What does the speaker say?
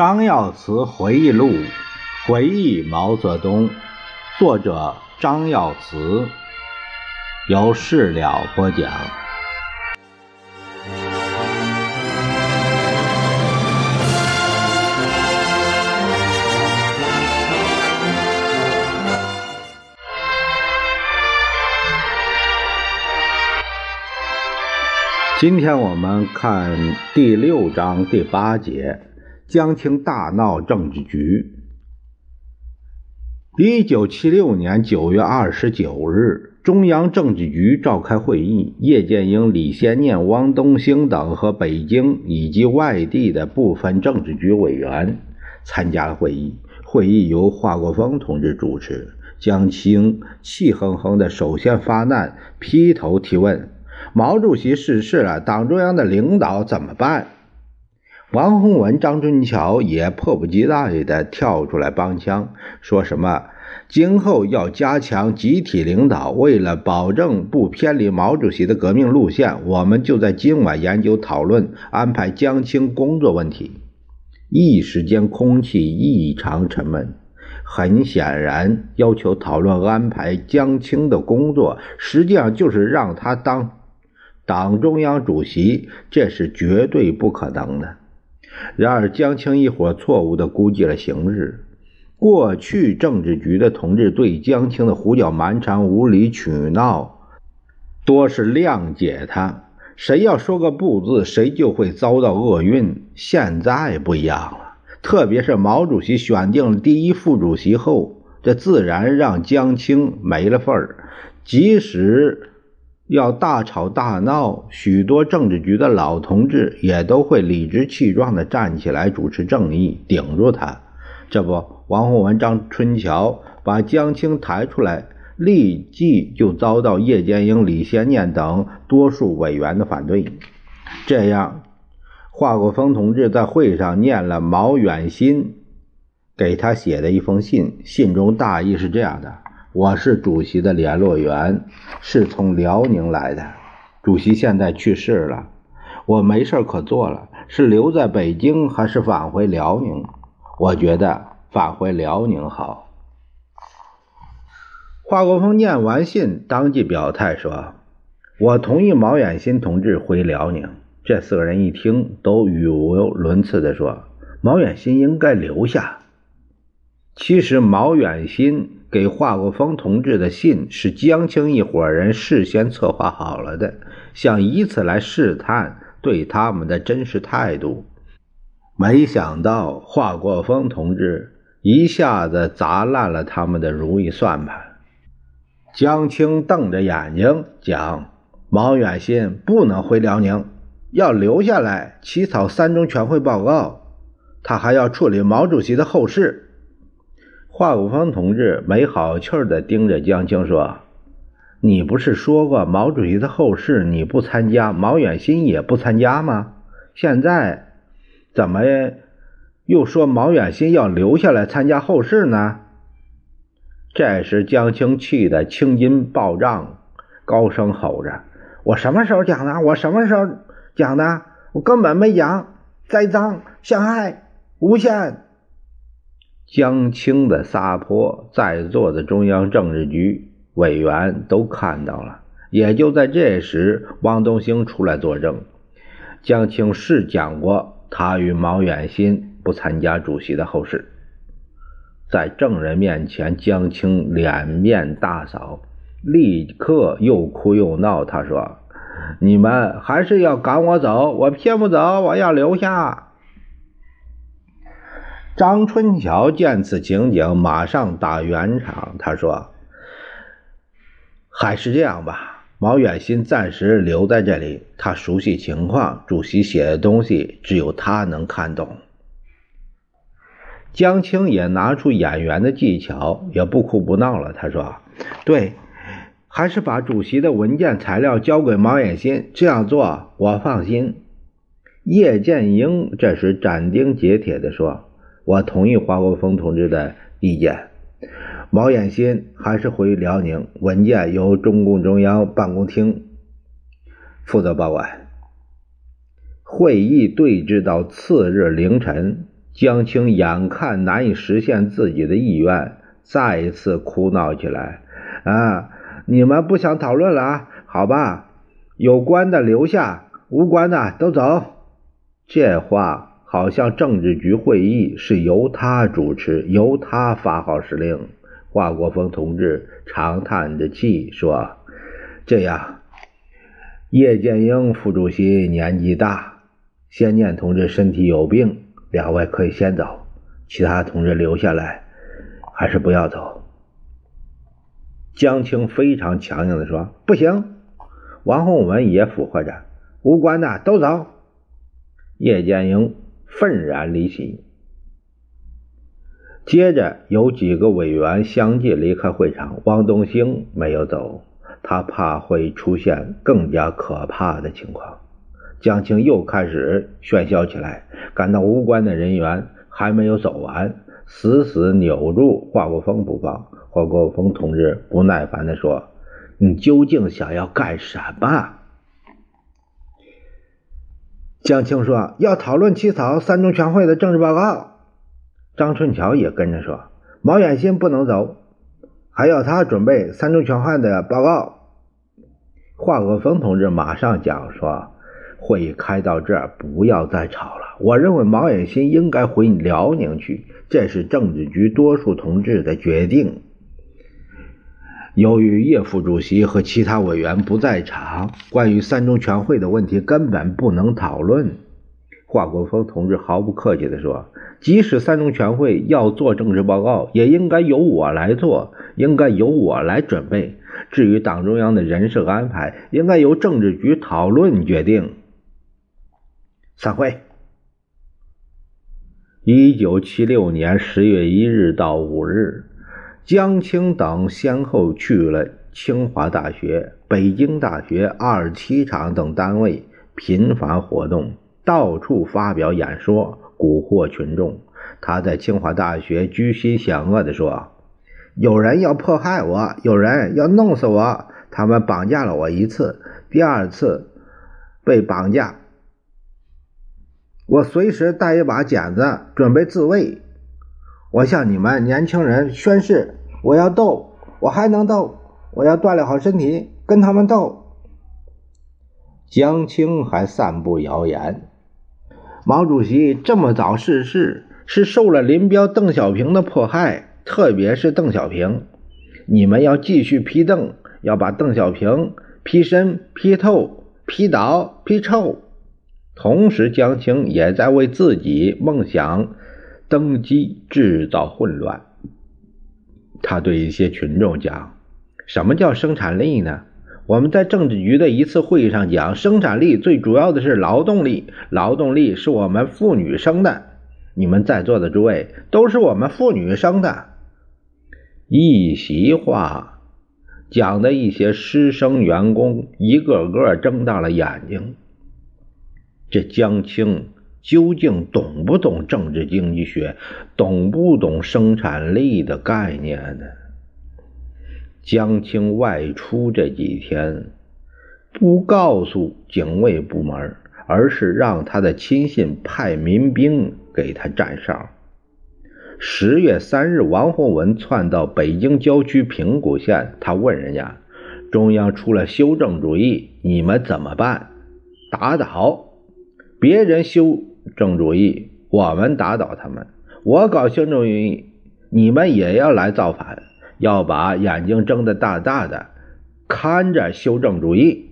张耀祠回忆录，回忆毛泽东，作者张耀祠，由事了播讲。今天我们看第六章第八节。江青大闹政治局。一九七六年九月二十九日，中央政治局召开会议，叶剑英、李先念、汪东兴等和北京以及外地的部分政治局委员参加了会议。会议由华国锋同志主持。江青气哼哼的首先发难，劈头提问：“毛主席逝世了，党中央的领导怎么办？”王洪文、张春桥也迫不及待地跳出来帮腔，说什么今后要加强集体领导，为了保证不偏离毛主席的革命路线，我们就在今晚研究讨论安排江青工作问题。一时间空气异常沉闷。很显然，要求讨论安排江青的工作，实际上就是让他当党中央主席，这是绝对不可能的。然而，江青一伙错误地估计了形势。过去政治局的同志对江青的胡搅蛮缠、无理取闹，多是谅解他。谁要说个不字，谁就会遭到厄运。现在不一样了，特别是毛主席选定了第一副主席后，这自然让江青没了份儿。即使要大吵大闹，许多政治局的老同志也都会理直气壮地站起来主持正义，顶住他。这不，王洪文、张春桥把江青抬出来，立即就遭到叶剑英、李先念等多数委员的反对。这样，华国锋同志在会上念了毛远新给他写的一封信，信中大意是这样的。我是主席的联络员，是从辽宁来的。主席现在去世了，我没事可做了，是留在北京还是返回辽宁？我觉得返回辽宁好。华国锋念完信，当即表态说：“我同意毛远新同志回辽宁。”这四个人一听，都语无伦次地说：“毛远新应该留下。”其实毛远新。给华国锋同志的信是江青一伙人事先策划好了的，想以此来试探对他们的真实态度。没想到华国锋同志一下子砸烂了他们的如意算盘。江青瞪着眼睛讲：“毛远新不能回辽宁，要留下来起草三中全会报告，他还要处理毛主席的后事。”华国锋同志没好气儿地盯着江青说：“你不是说过毛主席的后事你不参加，毛远新也不参加吗？现在怎么又说毛远新要留下来参加后事呢？”这时，江青气得青筋暴涨，高声吼着：“我什么时候讲的？我什么时候讲的？我根本没讲！栽赃、陷害、诬陷！”江青的撒泼，在座的中央政治局委员都看到了。也就在这时，汪东兴出来作证：江青是讲过他与毛远新不参加主席的后事。在证人面前，江青脸面大扫，立刻又哭又闹。他说：“你们还是要赶我走，我偏不走，我要留下。”张春桥见此情景，马上打圆场。他说：“还是这样吧，毛远新暂时留在这里，他熟悉情况，主席写的东西只有他能看懂。”江青也拿出演员的技巧，也不哭不闹了。他说：“对，还是把主席的文件材料交给毛远新，这样做我放心。”叶剑英这时斩钉截铁地说。我同意华国锋同志的意见，毛远新还是回辽宁，文件由中共中央办公厅负责保管。会议对峙到次日凌晨，江青眼看难以实现自己的意愿，再一次哭闹起来：“啊，你们不想讨论了啊？好吧，有关的留下，无关的都走。”这话好像政治局会议是由他主持，由他发号施令。华国锋同志长叹着气说：“这样，叶剑英副主席年纪大，先念同志身体有病。”两位可以先走，其他同志留下来，还是不要走。江青非常强硬的说：“不行。”王洪文也附和着：“无关的都走。”叶剑英愤然离席。接着有几个委员相继离开会场，汪东兴没有走，他怕会出现更加可怕的情况。江青又开始喧嚣起来，感到无关的人员还没有走完，死死扭住华国锋不放。华国锋同志不耐烦地说：“你究竟想要干什么？”江青说：“要讨论起草三中全会的政治报告。”张春桥也跟着说：“毛远新不能走，还要他准备三中全会的报告。”华国锋同志马上讲说。会议开到这儿，不要再吵了。我认为毛远新应该回辽宁去，这是政治局多数同志的决定。由于叶副主席和其他委员不在场，关于三中全会的问题根本不能讨论。华国锋同志毫不客气地说：“即使三中全会要做政治报告，也应该由我来做，应该由我来准备。至于党中央的人事安排，应该由政治局讨论决定。”散会。一九七六年十月一日到五日，江青等先后去了清华大学、北京大学、二七厂等单位，频繁活动，到处发表演说，蛊惑群众。他在清华大学居心险恶地说：“有人要迫害我，有人要弄死我。他们绑架了我一次，第二次被绑架。”我随时带一把剪子，准备自卫。我向你们年轻人宣誓：我要斗，我还能斗，我要锻炼好身体，跟他们斗。江青还散布谣言：毛主席这么早逝世，是受了林彪、邓小平的迫害，特别是邓小平。你们要继续批邓，要把邓小平批深、批透、批倒、批臭。同时，江青也在为自己梦想登基制造混乱。他对一些群众讲：“什么叫生产力呢？我们在政治局的一次会议上讲，生产力最主要的是劳动力，劳动力是我们妇女生的。你们在座的诸位都是我们妇女生的。”一席话讲的一些师生员工一个个睁大了眼睛。这江青究竟懂不懂政治经济学？懂不懂生产力的概念呢？江青外出这几天，不告诉警卫部门，而是让他的亲信派民兵给他站哨。十月三日，王洪文窜到北京郊区平谷县，他问人家：“中央出了修正主义，你们怎么办？”打倒。别人修正主义，我们打倒他们；我搞修正主义，你们也要来造反，要把眼睛睁得大大的，看着修正主义。